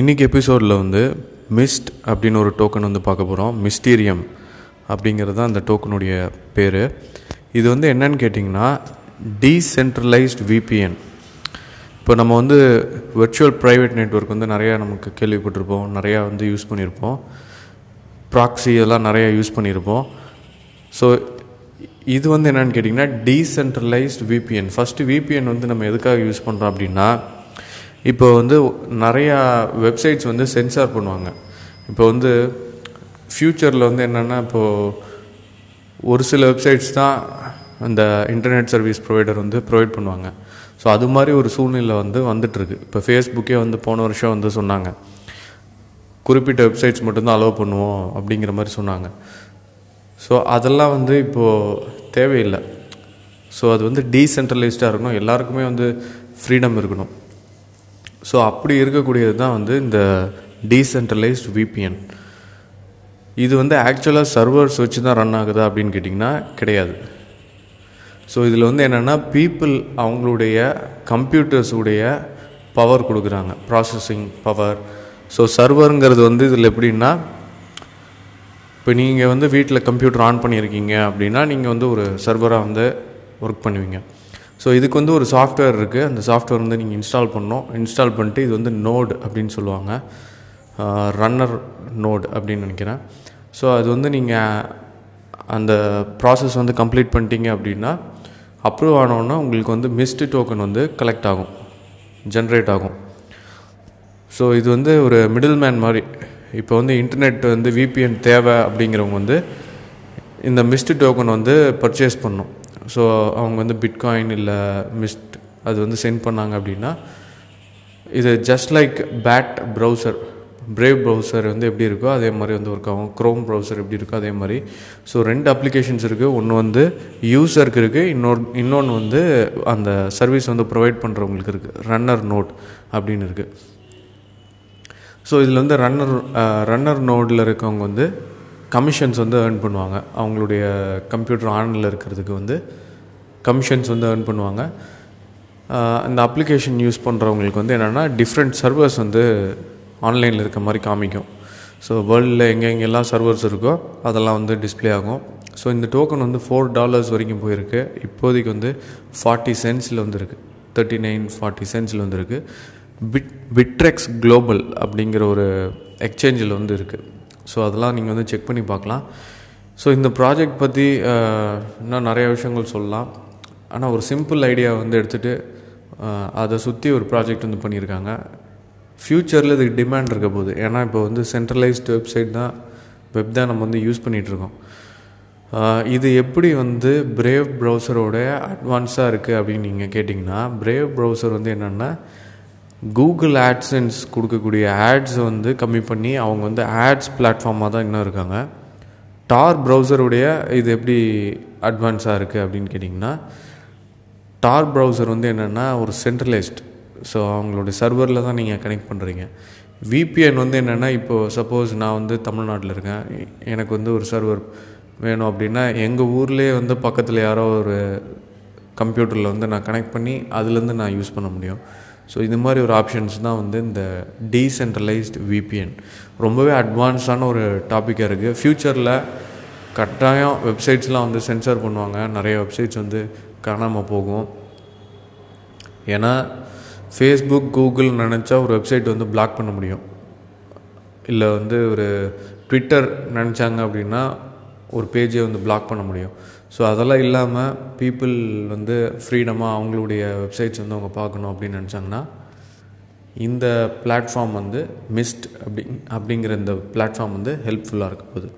இன்றைக்கி எபிசோடில் வந்து மிஸ்ட் அப்படின்னு ஒரு டோக்கன் வந்து பார்க்க போகிறோம் மிஸ்டீரியம் அப்படிங்கிறது தான் அந்த டோக்கனுடைய பேர். இது வந்து என்னன்னு கேட்டிங்கன்னா டீசென்ட்ரலைஸ்ட் விபிஎன் இப்போ நம்ம வந்து வெர்ச்சுவல் ப்ரைவேட் நெட்வொர்க் வந்து நிறையா நமக்கு கேள்விப்பட்டிருப்போம். நிறையா வந்து யூஸ் பண்ணியிருப்போம். ப்ராக்ஸி இதெல்லாம் நிறையா யூஸ் பண்ணியிருப்போம். ஸோ இது வந்து என்னென்னு கேட்டிங்கன்னா டீசென்ட்ரலைஸ்ட் விபிஎன் ஃபஸ்ட்டு விபிஎன் வந்து நம்ம எதுக்காக யூஸ் பண்ணுறோம் அப்படின்னா இப்போ வந்து நிறையா வெப்சைட்ஸ் வந்து சென்சார் பண்ணுவாங்க. இப்போ வந்து ஃப்யூச்சரில் வந்து என்னென்னா இப்போது ஒரு சில வெப்சைட்ஸ் தான் அந்த இன்டர்நெட் சர்வீஸ் ப்ரொவைடர் வந்து ப்ரொவைட் பண்ணுவாங்க. ஸோ அது மாதிரி ஒரு சூழ்நிலை வந்து வந்துட்டுருக்கு. இப்போ ஃபேஸ்புக்கே வந்து போன வருஷம் வந்து சொன்னாங்க. குறிப்பிட்ட வெப்சைட்ஸ் மட்டும்தான் அலோவ் பண்ணுவோம் அப்படிங்கிற மாதிரி சொன்னாங்க. ஸோ அதெல்லாம் வந்து இப்போது தேவையில்லை. ஸோ அது வந்து டீசென்ட்ரலைஸ்டாக இருக்கணும். எல்லாருக்குமே வந்து ஃப்ரீடம் இருக்கணும். ஸோ அப்படி இருக்கக்கூடியது தான் வந்து இந்த டீசென்ட்ரலைஸ்ட் விபிஎன் இது வந்து ஆக்சுவலாக சர்வர்ஸ் வச்சு தான் ரன் ஆகுதா அப்படின்னு கேட்டிங்கன்னா கிடையாது. ஸோ இதில் வந்து என்னென்னா பீப்புள் அவங்களுடைய கம்ப்யூட்டர்ஸுடைய பவர் கொடுக்குறாங்க. ப்ராசஸிங் பவர் ஸோ சர்வருங்கிறது வந்து இதில் எப்படின்னா இப்போ நீங்கள் வந்து வீட்டில் கம்ப்யூட்டர் ஆன் பண்ணியிருக்கீங்க அப்படின்னா நீங்கள் வந்து ஒரு சர்வராக வந்து ஒர்க் பண்ணுவீங்க. ஸோ இதுக்கு வந்து ஒரு சாஃப்ட்வேர் இருக்குது அந்த சாஃப்ட்வேர் வந்து நீங்கள் இன்ஸ்டால் பண்ணணும். இன்ஸ்டால் பண்ணிட்டு இது வந்து நோடு அப்படின்னு சொல்லுவாங்க. ரன்னர் நோடு அப்படின்னு நினைக்கிறேன். ஸோ அது வந்து நீங்கள் அந்த ப்ராசஸ் வந்து கம்ப்ளீட் பண்ணிட்டீங்க அப்படின்னா அப்ரூவ் ஆனோன்னா உங்களுக்கு வந்து மிஸ்டு டோக்கன் வந்து கலெக்ட் ஆகும். ஜென்ரேட் ஆகும். ஸோ இது வந்து ஒரு மிடில் மேன் மாதிரி. இப்போ வந்து இன்டர்நெட் வந்து விபிஎன் தேவை அப்படிங்கிறவங்க வந்து இந்த மிஸ்டு டோக்கன் வந்து பர்ச்சேஸ் பண்ணும் ஸோ அவங்க வந்து பிட்காயின் இல்லை மிஸ்ட் அது வந்து சென்ட் பண்ணாங்க அப்படின்னா இது just like BAT browser brave browser வந்து எப்படி இருக்கோ அதே மாதிரி வந்து ஒர்க் ஆகும். க்ரோம் ப்ரௌசர் எப்படி இருக்கோ அதே மாதிரி. ஸோ ரெண்டு அப்ளிகேஷன்ஸ் இருக்குது ஒன்று வந்து யூஸருக்கு இருக்குது இன்னொரு இன்னொன்று வந்து அந்த சர்வீஸ் வந்து ப்ரொவைட் பண்ணுறவங்களுக்கு இருக்குது ரன்னர் நோட் அப்படின்னு இருக்குது ஸோ இதில் வந்து ரன்னர் ரன்னர் நோடில் இருக்கவங்க வந்து கமிஷன்ஸ் வந்து ஏர்ன் பண்ணுவாங்க. அவங்களுடைய கம்ப்யூட்டர் ஆனில் இருக்கிறதுக்கு வந்து கமிஷன்ஸ் வந்து ஏர்ன் பண்ணுவாங்க. இந்த அப்ளிகேஷன் யூஸ் பண்ணுறவங்களுக்கு வந்து என்னென்னா டிஃப்ரெண்ட் சர்வர்ஸ் வந்து ஆன்லைனில் இருக்க மாதிரி காமிக்கும். ஸோ வேர்ல்டில் எங்கெங்கெல்லாம் சர்வர்ஸ் இருக்கோ அதெல்லாம் வந்து டிஸ்பிளே ஆகும். ஸோ இந்த டோக்கன் வந்து ஃபோர் டாலர்ஸ் வரைக்கும் போயிருக்கு. இப்போதைக்கு வந்து ஃபார்ட்டி சென்ஸில் வந்துருக்கு. தேர்ட்டி நைன் ஃபார்ட்டி சென்ஸில் வந்துருக்கு. பிட் பிட்ரெக்ஸ் குளோபல் அப்படிங்கிற ஒரு எக்ஸ்சேஞ்சில் வந்து இருக்குது ஸோ அதெல்லாம் நீங்கள் வந்து செக் பண்ணி பார்க்கலாம். ஸோ இந்த ப்ராஜெக்ட் பற்றி இன்னும் நிறைய விஷயங்கள் சொல்லலாம். ஆனால் ஒரு சிம்பிள் ஐடியா வந்து எடுத்துகிட்டு அதை சுற்றி ஒரு ப்ராஜெக்ட் வந்து பண்ணியிருக்காங்க. ஃப்யூச்சரில் இதுக்கு டிமாண்ட் இருக்க போகுது. ஏன்னா இப்போ வந்து சென்ட்ரலைஸ்டு வெப்சைட் தான் வெப் தான் நம்ம வந்து யூஸ் பண்ணிகிட்ருக்கோம். இது எப்படி வந்து பிரேவ் ப்ரௌசரோட அட்வான்ஸாக இருக்குது அப்படின்னு நீங்கள் கேட்டிங்கன்னா பிரேவ் ப்ரௌசர் வந்து என்னென்னா கூகுள் ஆட்ஸன்ஸ் கொடுக்கக்கூடிய ஆட்ஸை வந்து கம்மி பண்ணி அவங்க வந்து ஆட்ஸ் பிளாட்ஃபார்மாக தான் இன்னும் இருக்காங்க. டார் ப்ரௌசருடைய இது எப்படி அட்வான்ஸாக இருக்குது அப்படின்னு கேட்டிங்கன்னா டார் ப்ரௌசர் வந்து என்னென்னா ஒரு சென்ட்ரலைஸ்ட் ஸோ அவங்களுடைய சர்வரில் தான் நீங்கள் கனெக்ட் பண்ணுறீங்க விபிஎன் வந்து என்னென்னா இப்போது சப்போஸ் நான் வந்து தமிழ்நாட்டில் இருக்கேன். எனக்கு வந்து ஒரு சர்வர் வேணும் அப்படின்னா எங்கள் ஊர்லேயே வந்து பக்கத்தில் யாரோ ஒரு கம்ப்யூட்டரில் வந்து நான் கனெக்ட் பண்ணி அதுலேருந்து நான் யூஸ் பண்ண முடியும். ஸோ இது மாதிரி ஒரு ஆப்ஷன்ஸ் தான் வந்து இந்த டீசென்ட்ரலைஸ்டு விபிஎன் ரொம்பவே அட்வான்ஸான ஒரு டாப்பிக்காக இருக்குது ஃப்யூச்சரில் கட்டாயம் வெப்சைட்ஸ்லாம் வந்து சென்சார் பண்ணுவாங்க. நிறைய வெப்சைட்ஸ் வந்து காணாமல் போகும். ஏன்னா ஃபேஸ்புக் கூகுள் நினச்சா ஒரு வெப்சைட் வந்து பிளாக் பண்ண முடியும். இல்லை வந்து ஒரு ட்விட்டர் நினச்சாங்க அப்படின்னா ஒரு பேஜை வந்து பிளாக் பண்ண முடியும். ஸோ அதெல்லாம் இல்லாமல் பீப்புள் வந்து ஃப்ரீடமாக அவங்களுடைய வெப்சைட்ஸ் வந்து அவங்க பார்க்கணும் அப்படின்னு நினச்சாங்கன்னா இந்த பிளாட்ஃபார்ம் வந்து மிஸ்ட் அப்படி அப்படிங்கிற இந்த பிளாட்ஃபார்ம் வந்து ஹெல்ப்ஃபுல்லாக இருக்க போகுது.